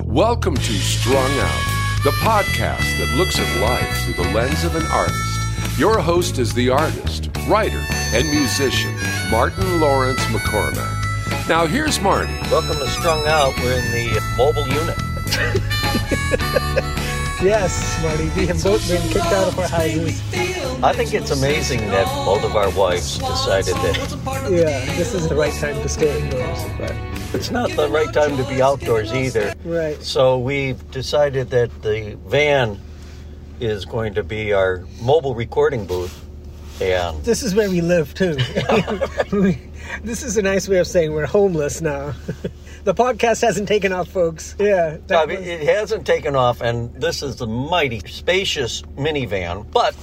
Welcome to Strung Out, the podcast that looks at life through the lens of an artist. Your host is the artist, writer, and musician, Martin Lawrence McCormack. Now, here's Marty. Welcome to Strung Out. We're in the mobile unit. Yes, Marty, we have both been kicked out of our houses. I think it's amazing that both of our wives decided that Yeah, this is the right time to stay indoors. But, it's not the right time to be outdoors either. right. So we've decided that the van is going to be our mobile recording booth. And This is where we live too. This is a nice way of saying we're homeless now. the podcast hasn't taken off, folks. Yeah. I mean, was- it hasn't taken off, and this is a mighty spacious minivan. But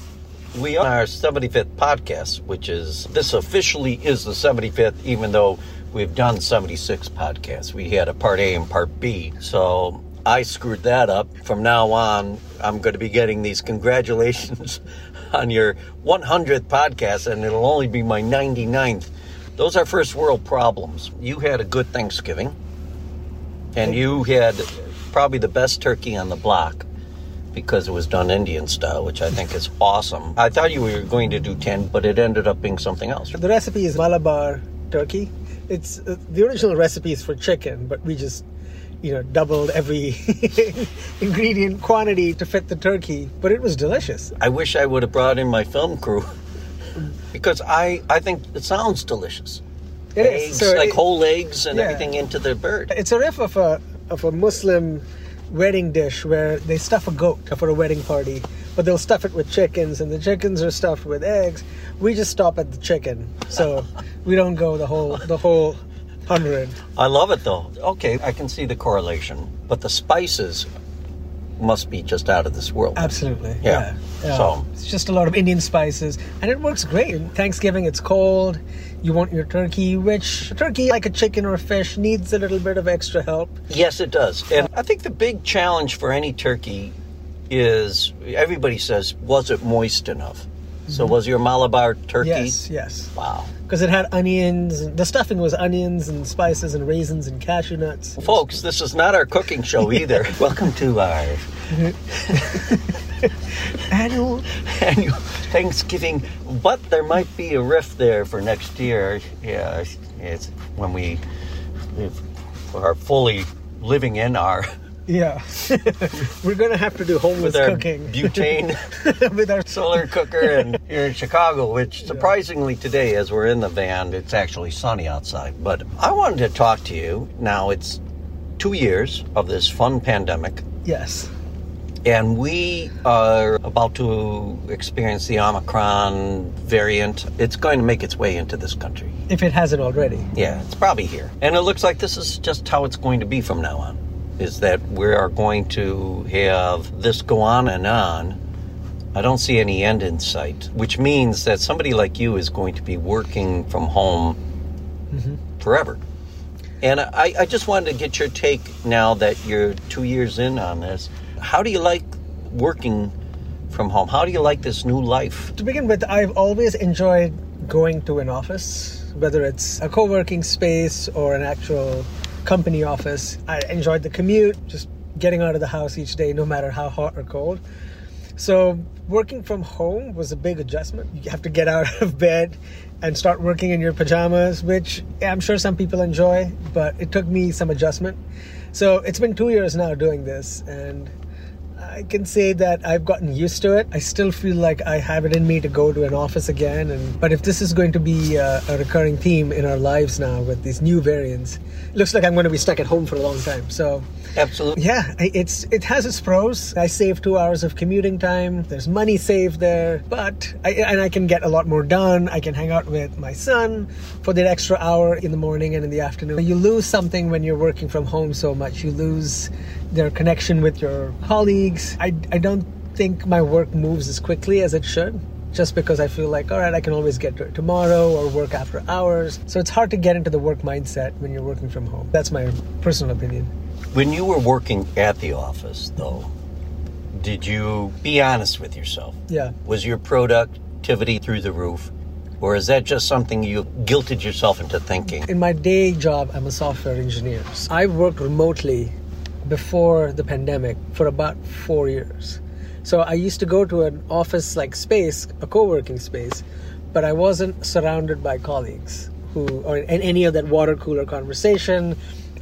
we are on our 75th podcast, which is this officially is the 75th, even though we've done 76 podcasts. We had a part A and part B, so I screwed that up. From now on, I'm going to be getting these congratulations on your 100th podcast, and it'll only be my 99th. Those are first world problems. You had a good Thanksgiving and you had probably the best turkey on the block because it was done Indian style, which I think is awesome. I thought you were going to do 10, but it ended up being something else. the recipe is Malabar turkey. It's uh, the original recipe is for chicken, but we just you know doubled every ingredient quantity to fit the turkey. But it was delicious. I wish I would have brought in my film crew because I, I think it sounds delicious. It is. eggs, So like it- whole eggs and yeah. everything into the bird. It's a riff of a of a Muslim wedding dish where they stuff a goat for a wedding party, but they'll stuff it with chickens, and the chickens are stuffed with eggs. We just stop at the chicken, so we don't go the whole the whole hundred. I love it though. Okay, I can see the correlation, but the spices must be just out of this world. Absolutely, Yeah. yeah. So- it's just a lot of Indian spices, and it works great. Thanksgiving, it's cold. You want your turkey, which turkey, like a chicken or a fish, needs a little bit of extra help. Yes, it does. And I think the big challenge for any turkey is everybody says, was it moist enough? So was your Malabar turkey? Mm-hmm. Yes, yes. Wow. Because it had onions. The stuffing was onions and spices and raisins and cashew nuts. Folks, this is not our cooking show either. Welcome to our Annual. annual Thanksgiving. But there might be a riff there for next year. Yeah, it's when we are fully living in our Yeah. We're going to have to do homeless with our cooking. butane. with our solar cooker and here in Chicago, which surprisingly today, as we're in the van, it's actually sunny outside. But I wanted to talk to you. Now it's two years of this fun pandemic, Yes. and we are about to experience the Omicron variant. It's going to make its way into this country. If it hasn't already. Yeah, it's probably here. And it looks like this is just how it's going to be from now on. Is that we are going to have this go on and on. I don't see any end in sight, which means that somebody like you is going to be working from home mm-hmm. forever. And I, I just wanted to get your take now that you're two years in on this. How do you like working from home? How do you like this new life? To begin with, I've always enjoyed going to an office, whether it's a co working space or an actual company office. I enjoyed the commute, just getting out of the house each day, no matter how hot or cold. So, working from home was a big adjustment. You have to get out of bed and start working in your pajamas, which I'm sure some people enjoy, but it took me some adjustment. So, it's been two years now doing this, and I can say that I've gotten used to it. I still feel like I have it in me to go to an office again. And but if this is going to be a, a recurring theme in our lives now with these new variants, it looks like I'm going to be stuck at home for a long time. So Absolutely. yeah, it's it has its pros. I save two hours of commuting time. There's money saved there, but I, and I can get a lot more done. I can hang out with my son for that extra hour in the morning and in the afternoon. You lose something when you're working from home so much. You lose their connection with your colleagues. I I don't think my work moves as quickly as it should. Just because I feel like, all right, I can always get to it tomorrow or work after hours. So it's hard to get into the work mindset when you're working from home. That's my personal opinion. When you were working at the office, though, did you be honest with yourself? Yeah. Was your productivity through the roof? Or is that just something you guilted yourself into thinking? In my day job, I'm a software engineer. I worked remotely before the pandemic for about four years. So I used to go to an office like space, a co working space, but I wasn't surrounded by colleagues who, or any of that water cooler conversation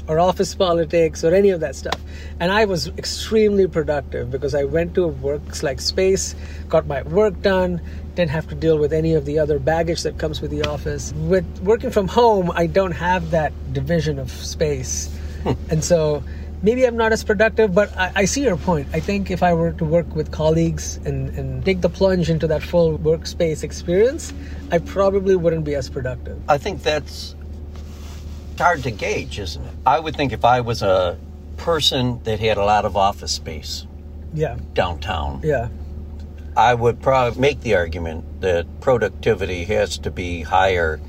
or office politics or any of that stuff. And I was extremely productive because I went to a works like space, got my work done, didn't have to deal with any of the other baggage that comes with the office. With working from home, I don't have that division of space. Hmm. And so maybe I'm not as productive, but I, I, see your point. I think if I were to work with colleagues and, and take the plunge into that full workspace experience, I probably wouldn't be as productive. I think that's hard to gauge, isn't it? I would think if I was a person that had a lot of office space yeah. downtown, yeah. I would probably make the argument that productivity has to be higher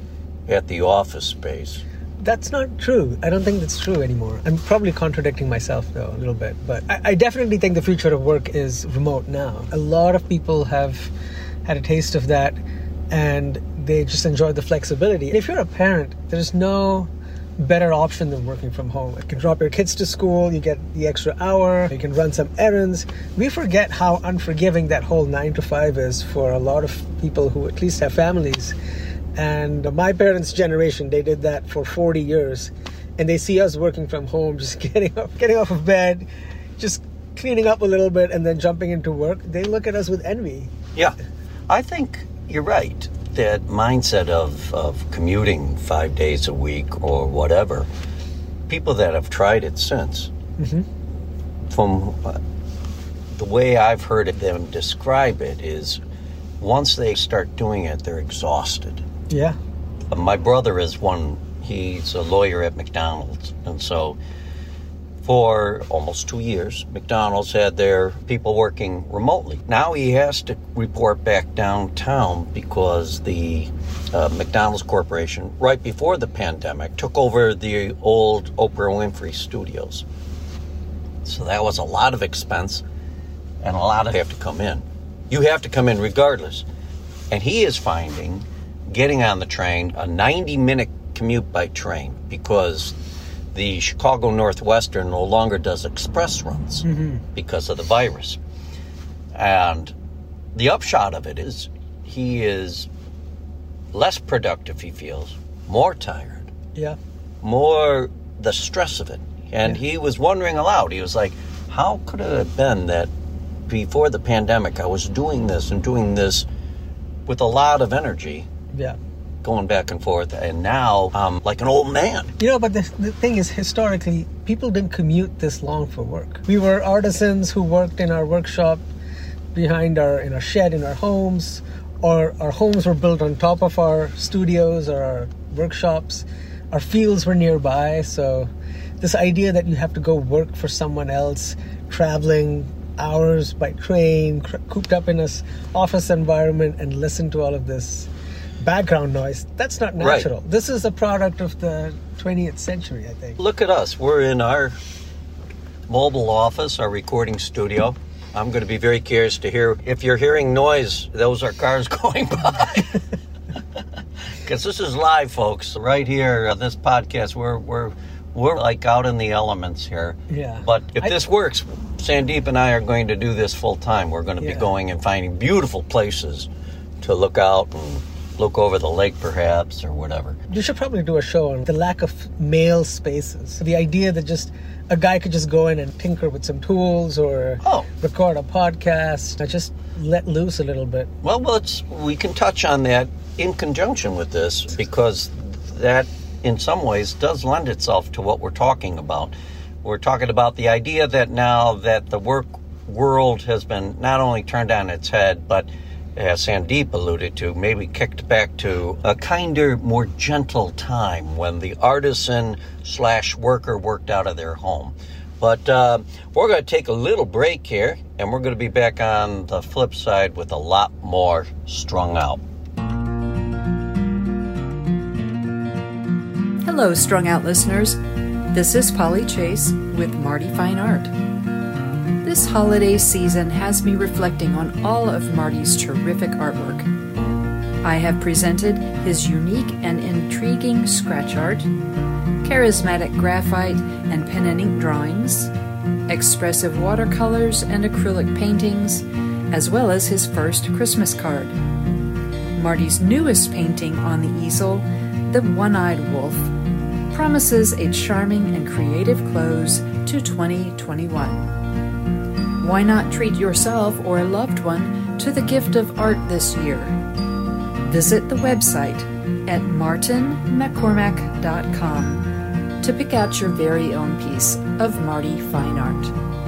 at the office space that's not true. I don't think that's true anymore. I'm probably contradicting myself though a little bit, but I, I, definitely think the future of work is remote now. A lot of people have had a taste of that and they just enjoy the flexibility. if you're a parent, there's no better option than working from home. You can drop your kids to school, you get the extra hour, you can run some errands. We forget how unforgiving that whole nine to five is for a lot of people who at least have families and my parents' generation, they did that for 40 years. And they see us working from home, just getting up, getting off of bed, just cleaning up a little bit, and then jumping into work. They look at us with envy. Yeah, I think you're right. That mindset of, of commuting five days a week or whatever, people that have tried it since, mm-hmm. from uh, the way I've heard them describe it, is once they start doing it, they're exhausted. Yeah. My brother is one, he's a lawyer at McDonald's. And so for almost two years, McDonald's had their people working remotely. Now he has to report back downtown because the uh, McDonald's Corporation, right before the pandemic, took over the old Oprah Winfrey studios. So that was a lot of expense and a lot of have to come in. You have to come in regardless. And he is finding getting on the train, a 90 minute commute by train, because the Chicago Northwestern no longer does express runs mm-hmm. because of the virus. And the upshot of it is he is less productive, he feels, more tired. Yeah. More the stress of it. And yeah. he was wondering aloud, he was like, how could it have been that before the pandemic I was doing this and doing this with a lot of energy yeah. Going back and forth, and now I'm like an old man. You know, but the, the thing is, historically, people didn't commute this long for work. We were artisans who worked in our workshop behind our in our shed in our homes, or our homes were built on top of our studios or our workshops. Our fields were nearby, so this idea that you have to go work for someone else, traveling hours by train, cooped up in a office environment, and listen to all of this background noise. That's not natural. Right. This is a product of the 20th century, I think. Look at us. We're in our mobile office, our recording studio. I'm going to be very curious to hear if you're hearing noise, those are cars going by. Because this is live, folks, right here on this podcast. We're, we're, we're like out in the elements here. Yeah. But if I, this works, Sandeep and I are going to do this full time. We're going to yeah. be going and finding beautiful places to look out and look over the lake perhaps or whatever. You should probably do a show on the lack of male spaces. The idea that just a guy could just go in and tinker with some tools or oh. record a podcast, just let loose a little bit. Well, let's we can touch on that in conjunction with this because that in some ways does lend itself to what we're talking about. We're talking about the idea that now that the work world has been not only turned on its head, but as Sandeep alluded to, maybe kicked back to a kinder, more gentle time when the artisan slash worker worked out of their home. But uh, we're going to take a little break here, and we're going to be back on the flip side with a lot more strung out. Hello, strung out listeners. This is Polly Chase with Marty Fine Art. This holiday season has me reflecting on all of Marty's terrific artwork. I have presented his unique and intriguing scratch art, charismatic graphite and pen and ink drawings, expressive watercolors and acrylic paintings, as well as his first Christmas card. Marty's newest painting on the easel, The One Eyed Wolf, promises a charming and creative close to 2021. Why not treat yourself or a loved one to the gift of art this year? Visit the website at martinmccormack.com to pick out your very own piece of Marty Fine Art.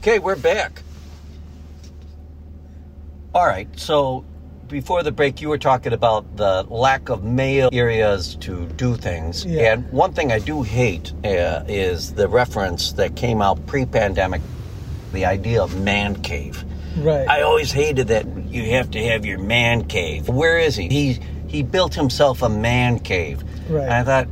Okay, we're back. All right, so before the break, you were talking about the lack of male areas to do things. Yeah. And one thing I do hate uh, is the reference that came out pre pandemic the idea of man cave. Right. I always hated that you have to have your man cave. Where is he? He he built himself a man cave. Right. And I thought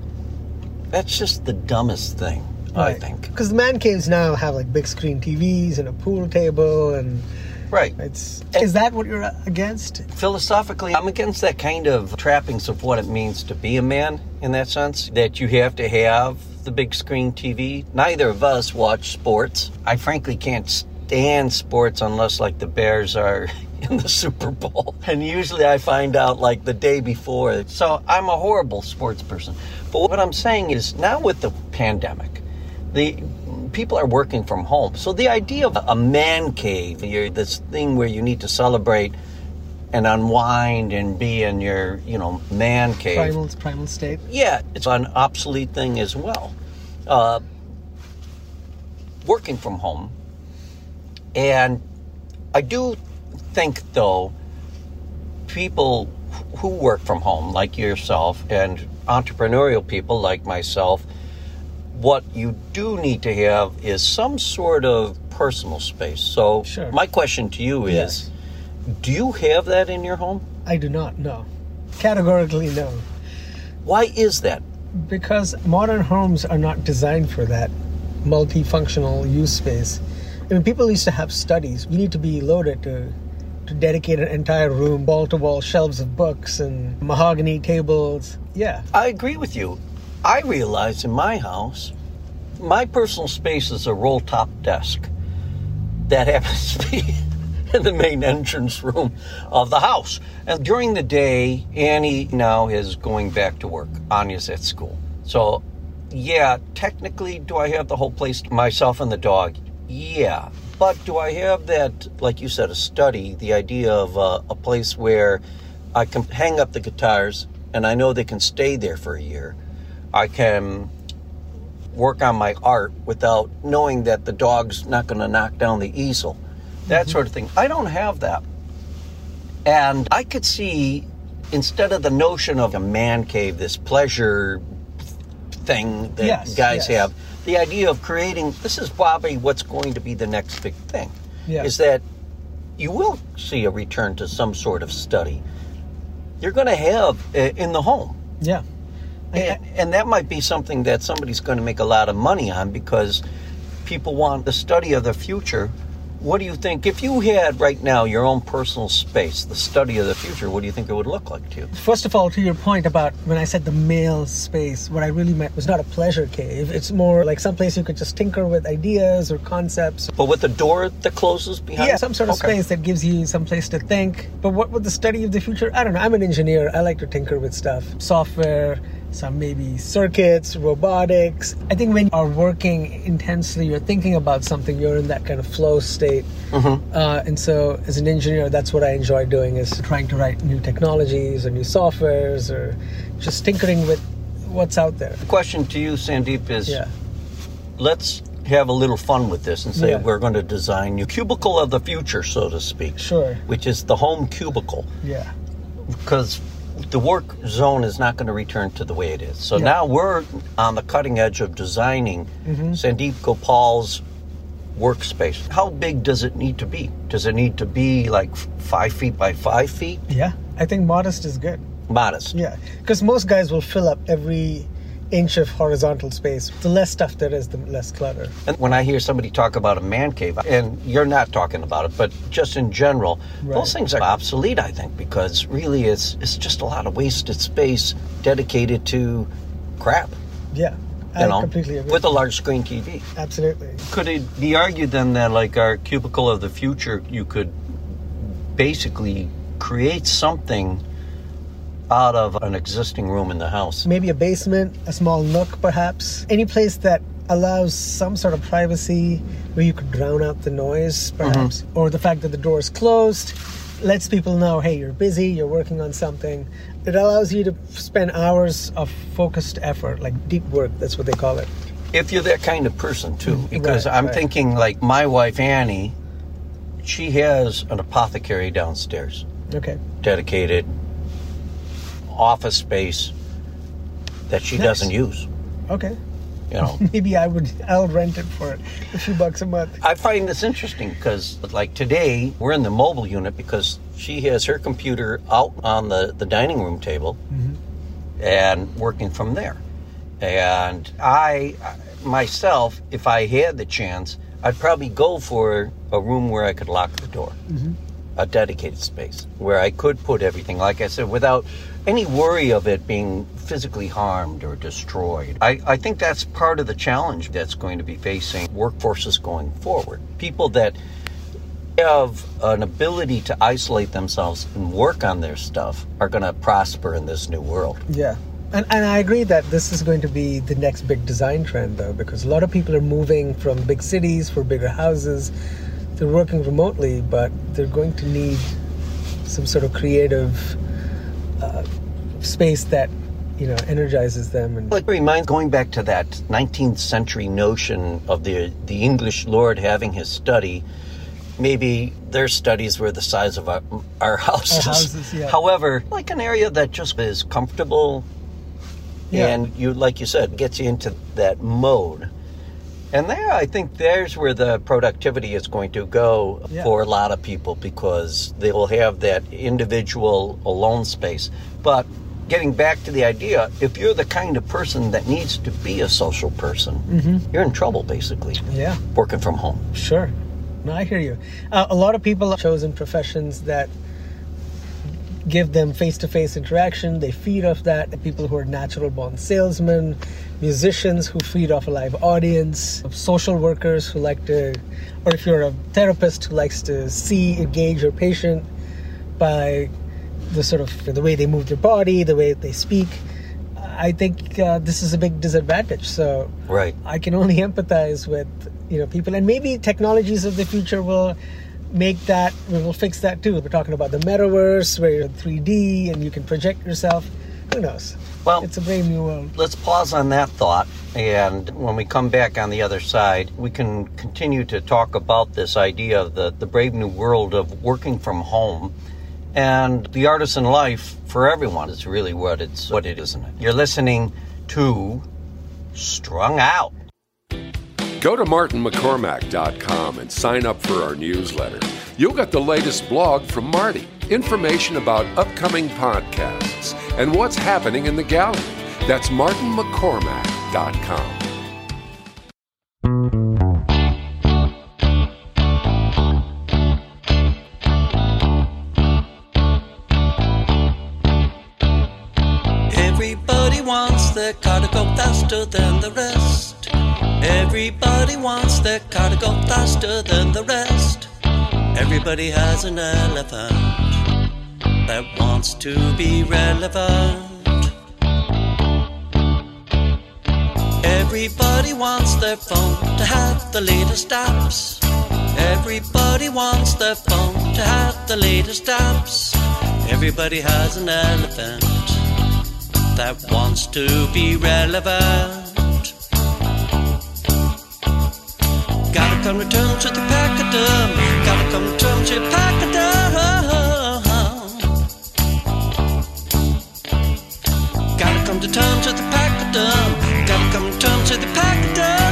that's just the dumbest thing. I think. Because the man caves now have like big screen TVs and a pool table, and Right. it's. Is that what you're against? Philosophically, I'm against that kind of trappings of what it means to be a man in that sense, that you have to have the big screen TV. Neither of us watch sports. I frankly can't stand sports unless, like, the Bears are in the Super Bowl. And usually I find out, like, the day before. So I'm a horrible sports person. But what I'm saying is now with the pandemic, the people are working from home. So the idea of a man cave, you're this thing where you need to celebrate and unwind and be in your, you know, man cave. Primal, primal state. Yeah, it's an obsolete thing as well. Uh, working from home. And I do think, though, people who work from home, like yourself, and entrepreneurial people like myself, what you do need to have is some sort of personal space. So, Sure. my question to you is Yes. do you have that in your home? I do not know. Categorically, no. Why is that? Because modern homes are not designed for that multifunctional use space. I mean, people used to have studies. You need to be loaded to to dedicate an entire room, wall to wall shelves of books and mahogany tables. Yeah, I agree with you. I realize in my house, my personal space is a roll top desk that happens to be in the main entrance room of the house. And during the day, Annie now is going back to work. Anya's at school. So, yeah, technically, do I have the whole place to myself and the dog? Yeah. But do I have that, like you said, a study, the idea of uh, a place where I can hang up the guitars and I know they can stay there for a year? I can work on my art without knowing that the dog's not going to knock down the easel. That sort of thing. I don't have that. And I could see, instead of the notion of a man cave, this pleasure thing that Yes, guys yes. have, the idea of creating this is probably what's going to be the next big thing. Yeah. Is that you will see a return to some sort of study. You're going to have uh, in the home. yeah. And, and that might be something that somebody's going to make a lot of money on because people want the study of the future. What do you think? If you had right now your own personal space, the study of the future, what do you think it would look like to you? First of all, to your point about when I said the male space, what I really meant was not a pleasure cave. It's more like someplace you could just tinker with ideas or concepts. But with the door that closes behind Yeah, some sort of Okay. space that gives you some place to think. But what would the study of the future? I don't know. I'm an engineer. I like to tinker with stuff. Software, some maybe circuits, robotics. I think when you're working intensely, you're thinking about something, you're in that kind of flow state. Mm-hmm. Uh, and so, as an engineer, that's what I enjoy doing is trying to write new technologies or new softwares or just tinkering with what's out there. The question to you, Sandeep, is Yeah. let's have a little fun with this and say Yeah. we're going to design your cubicle of the future, so to speak. Sure. Which is the home cubicle. Yeah. because the work zone is not going to return to the way it is. So Yeah. now we're on the cutting edge of designing Mm-hmm. Sandeep Gopal's workspace. How big does it need to be? Does it need to be like five feet by five feet? Yeah. I think modest is good. Modest. Yeah, because most guys will fill up every inch of horizontal space. The less stuff there is, the less clutter. And when I hear somebody talk about a man cave, and you're not talking about it, but just in general, Right. those things are obsolete, I think, because really it's it's just a lot of wasted space dedicated to crap. Yeah, You I know, completely agree. with a large screen TV. Absolutely. Could it be argued then that, like our cubicle of the future, you could basically create something out of an existing room in the house? Maybe a basement, a small nook, perhaps. Any place that allows some sort of privacy where you could drown out the noise, mm-hmm. perhaps. Or the fact that the door is closed lets people know, hey, you're busy, you're working on something. It allows you to spend hours of focused effort, like deep work, that's what they call it. If you're that kind of person, too, mm-hmm. because Right, I'm right. thinking like my wife Annie, she has an apothecary downstairs, Okay. dedicated office space that she Nice. doesn't use. Okay. You know, Maybe I would, I'll rent it for a few bucks a month. I find this interesting because, like today, we're in the mobile unit because she has her computer out on the, the dining room table mm-hmm. and working from there. And I, myself, if I had the chance, I'd probably go for a room where I could lock the door, mm-hmm. A dedicated space where I could put everything, like I said, without any worry of it being physically harmed or destroyed. I, I think that's part of the challenge that's going to be facing workforces going forward. People that have an ability to isolate themselves and work on their stuff are going to prosper in this new world. Yeah. And, and I agree that this is going to be the next big design trend, though, because a lot of people are moving from big cities for bigger houses. They're working remotely, but they're going to need some sort of creative uh, space that, you know, energizes them. And It reminds going back to that 19th century notion of the the English lord having his study. Maybe their studies were the size of our, our houses. houses, yeah. However, like an area that just is comfortable Yeah. and you, like you said, gets you into that mode. And there, I think there's where the productivity is going to go Yeah. for a lot of people because they will have that individual alone space. But getting back to the idea, if you're the kind of person that needs to be a social person, you're in trouble basically Yeah. working from home. Sure. No, I hear you. Uh, a lot of people have chosen professions that give them face-to-face interaction. They feed off that. People who are natural-born salesmen, musicians who feed off a live audience, social workers who like to, or if you're a therapist who likes to see, engage your patient by the sort of the way they move their body, the way they speak. I think uh, this is a big disadvantage. So Right. I can only empathize with you know people, and maybe technologies of the future will make that we will fix that too. We're talking about the metaverse where you're in 3D and you can project yourself. Who knows? Well- it's a brave new world. Let's pause on that thought. And when we come back on the other side, we can continue to talk about this idea of the, the brave new world of working from home. And the artisan life for everyone is really what it's what it is, isn't it? You're listening to Strung Out. Go to martinmccormack.com and sign up for our newsletter. You'll get the latest blog from Marty, information about upcoming podcasts, and what's happening in the gallery. That's martinmccormack.com. Everybody wants their car to go faster than the rest. Everybody wants their car to go faster than the rest. Everybody has an elephant that wants to be relevant. Everybody wants their phone to have the latest apps. Everybody wants their phone to have the latest apps. Everybody has an elephant that wants to be relevant. Gotta come to terms with the pachyderm. Gotta come to terms with pachyderm. Gotta come to terms with the pachyderm. Gotta come to terms with the pachyderm. Ooh,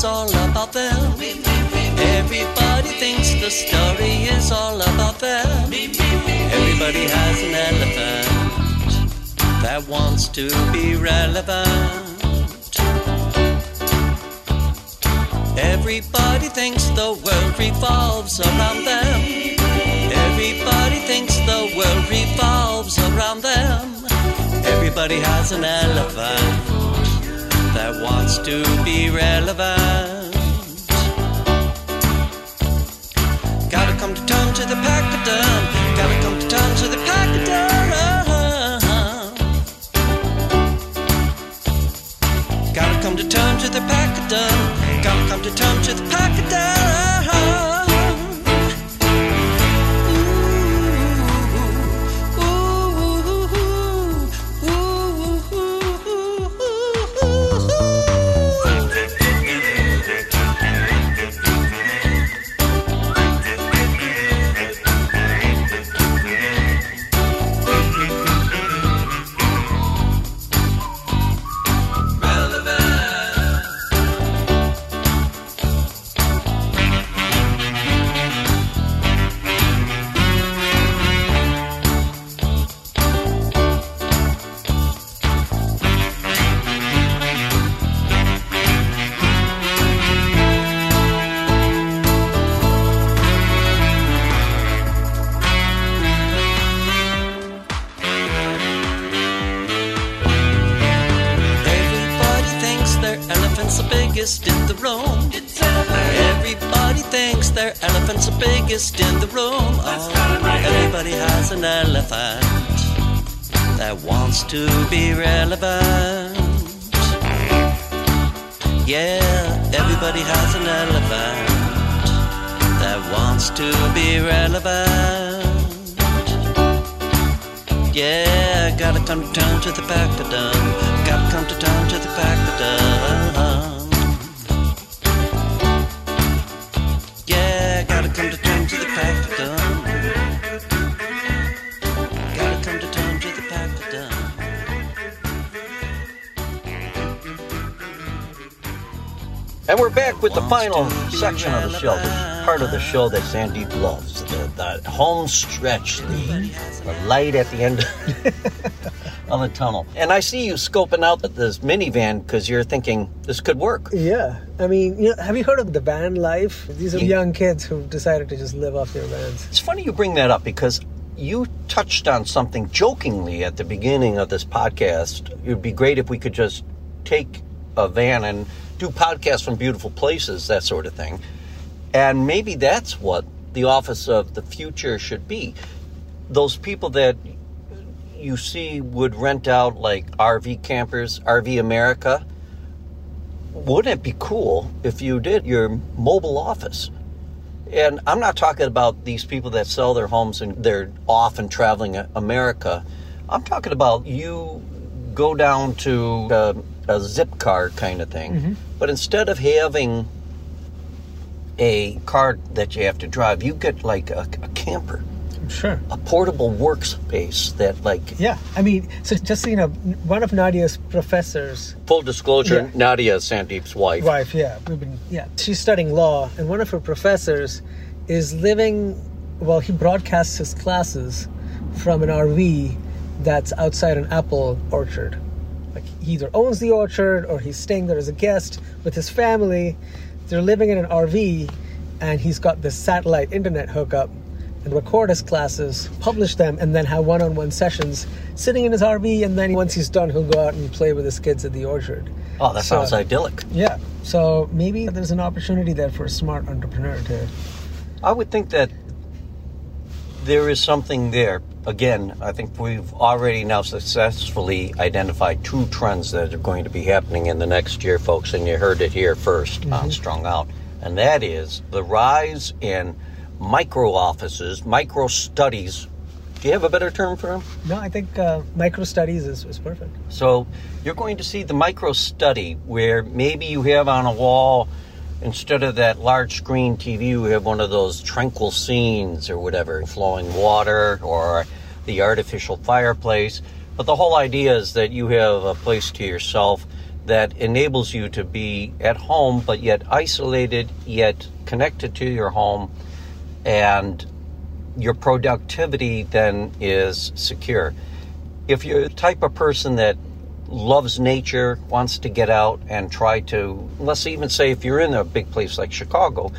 is all about them. Everybody thinks the story is all about them. Everybody has an elephant that wants to be relevant. Everybody thinks the world revolves around them. Everybody thinks the world revolves around them. Everybody has an elephant that wants to be relevant. Gotta come to terms with the pachyderm. Gotta come to terms with the pachyderm. Gotta come to terms with the pachyderm. Gotta come to terms with the pachyderm. Biggest in the room. Everybody thinks their elephant's the biggest in the room. Oh, everybody has an elephant that wants to be relevant. Yeah, everybody has an elephant that wants to be relevant. Yeah, gotta come to town to the pack of done. Gotta come to town to the pack of done. And we're back with the final section of the show, the part of the show that Sandeep loves, the, the home stretch, the, the light at the end of the tunnel. And I see you scoping out this minivan because you're thinking this could work. Yeah, I mean, you know, have you heard of the van life? These are Yeah. young kids who decided to just live off their vans. It's funny you bring that up because you touched on something jokingly at the beginning of this podcast. It would be great if we could just take a van and do podcasts from beautiful places, that sort of thing. And maybe that's what the office of the future should be. Those people that you see would rent out like RV campers, RV America. Wouldn't it be cool if you did your mobile office? And I'm not talking about these people that sell their homes and they're off and traveling America. I'm talking about you go down to a, a Zipcar kind of thing, mm-hmm. But instead of having a car that you have to drive, you get like a, a camper, Sure. a portable workspace that, like, Yeah, I mean, so just so you know, one of Nadia's professors, full disclosure, Yeah. Nadia is Sandeep's wife. wife, yeah, we've been, yeah, she's studying law, and one of her professors is living, well, he broadcasts his classes from an RV that's outside an apple orchard. He either owns the orchard or he's staying there as a guest with his family. They're living in an RV, and he's got this satellite internet hookup and record his classes, publish them, and then have one-on-one sessions sitting in his RV. And then once he's done, he'll go out and play with his kids at the orchard. Oh, that So- sounds idyllic. Yeah. So maybe there's an opportunity there for a smart entrepreneur to. I would think that there is something there. Again, I think we've already now successfully identified two trends that are going to be happening in the next year, folks, and you heard it here 1st on Strung Out. And that is the rise in micro offices, micro studies. Do you have a better term for them? No, I think uh, micro studies is, is perfect. So you're going to see the micro study where maybe you have on a wall, instead of that large screen TV, you have one of those tranquil scenes or whatever, flowing water or the artificial fireplace. But the whole idea is that you have a place to yourself that enables you to be at home, but yet isolated, yet connected to your home, and your productivity then is secure if you're the type of person that loves nature, wants to get out and try to, let's even say if you're in a big place like Chicago,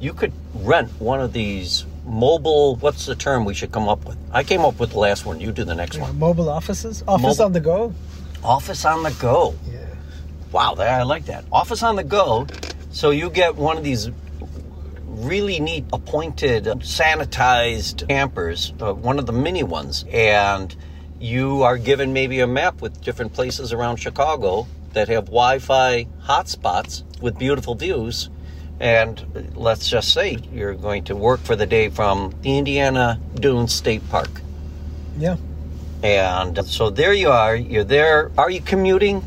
you could rent one of these mobile, what's the term we should come up with? I came up with the last one, you do the next Yeah, one. mobile offices, office Mobile- on the go. Office on the go. Yeah. Wow, I like that. Office on the go. So you get one of these really neat, appointed, sanitized campers, uh, one of the mini ones, and you are given maybe a map with different places around Chicago that have Wi-Fi hotspots with beautiful views. And let's just say you're going to work for the day from the Indiana Dunes State Park. Yeah. And so there you are. You're there. Are you commuting?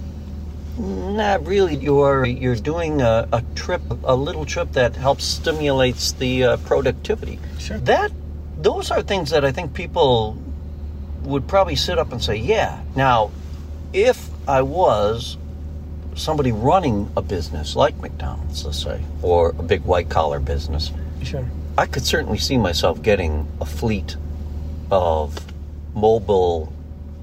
Not really. You're you're doing a, a trip, a little trip that helps stimulates the uh, productivity. Sure. That those are things that I think people would probably sit up and say, "Yeah." Now, if I was somebody running a business like McDonald's, let's say, or a big white collar business, Sure. I could certainly see myself getting a fleet of mobile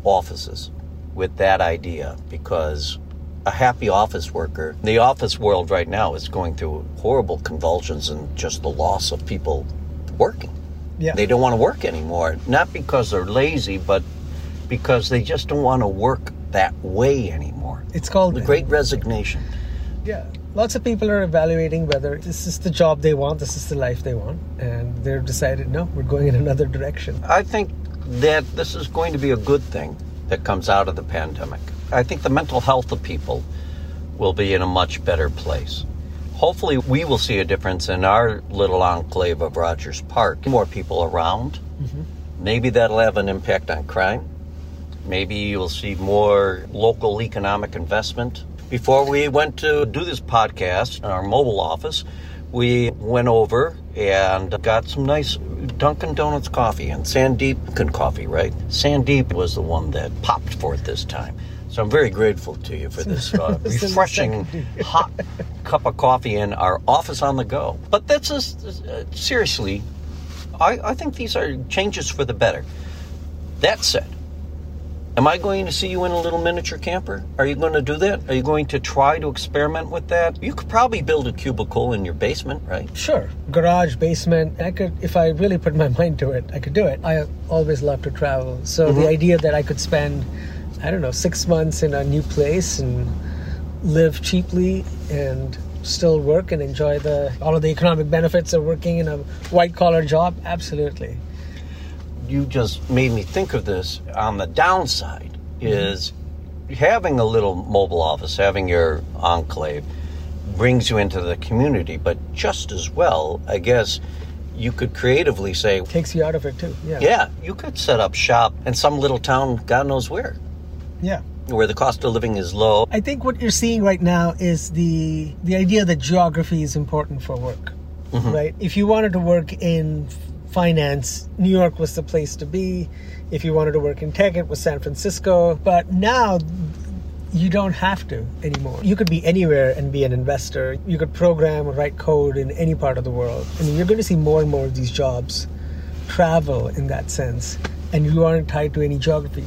offices with that idea because a happy office worker, the office world right now is going through horrible convulsions and just the loss of people working. Yeah. They don't want to work anymore, not because they're lazy, but because they just don't want to work that way anymore. It's called The great resignation. Yeah. Lots of people are evaluating whether this is the job they want, this is the life they want, and they've decided no, we're going in another direction. I think that this is going to be a good thing that comes out of the pandemic. I think the mental health of people will be in a much better place. Hopefully, we will see a difference in our little enclave of Rogers Park. More people around. Mm-hmm. Maybe that'll have an impact on crime. Maybe you'll see more local economic investment. Before we went to do this podcast in our mobile office, we went over and got some nice Dunkin' Donuts coffee and Sandeep coffee, right? Sandeep was the one that popped for it this time. So I'm very grateful to you for this uh, refreshing hot cup of coffee in our office on the go. But that's just, uh, seriously, I, I think these are changes for the better. That said, am I going to see you in a little miniature camper? Are you going to do that? Are you going to try to experiment with that? You could probably build a cubicle in your basement, right? Sure, garage, basement. I could, if I really put my mind to it, I could do it. I always love to travel, so the idea that I could spend, I don't know, six months in a new place and live cheaply and still work and enjoy the all of the economic benefits of working in a white collar job, absolutely. you just made me think of this on the downside is having a little mobile office having your enclave brings you into the community but just as well i guess you could creatively say Takes you out of it too. Yeah. yeah you could set up shop in some little town god knows where Yeah. where the cost of living is low I think what you're seeing right now is the the idea that geography is important for work, mm-hmm. right? If you wanted to work in finance, New York was the place to be. If you wanted to work in tech, it was San Francisco. But now you don't have to anymore. You could be anywhere and be an investor. You could program or write code in any part of the world. I mean, you're going to see more and more of these jobs travel in that sense and you aren't tied to any geography.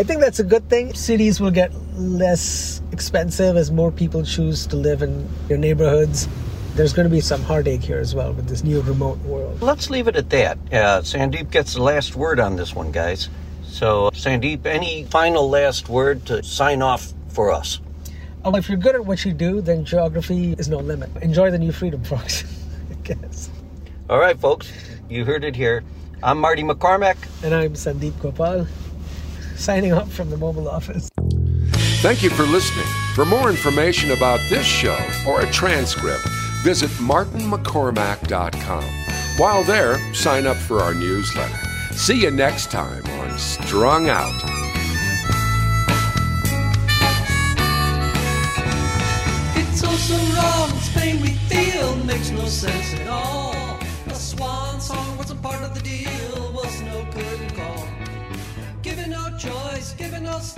I think that's a good thing. Cities will get less expensive as more people choose to live in your neighborhoods. There's going to be some heartache here as well with this new remote world. let's leave it at that uh, sandeep gets the last word on this one guys so sandeep any final last word to sign off for us Oh, if you're good at what you do, then geography is no limit. Enjoy the new freedom, folks. I guess. all right folks you heard it here i'm marty mccormack And I'm Sandeep Gopal, signing off from the mobile office. Thank you for listening. For more information about this show or a transcript, visit martinmccormack.com. While there, sign up for our newsletter. See you next time on Strung Out. It's all so wrong, this pain we feel makes no sense at all. A swan song wasn't part of the deal, was no curtain call. Given no choice, given no step.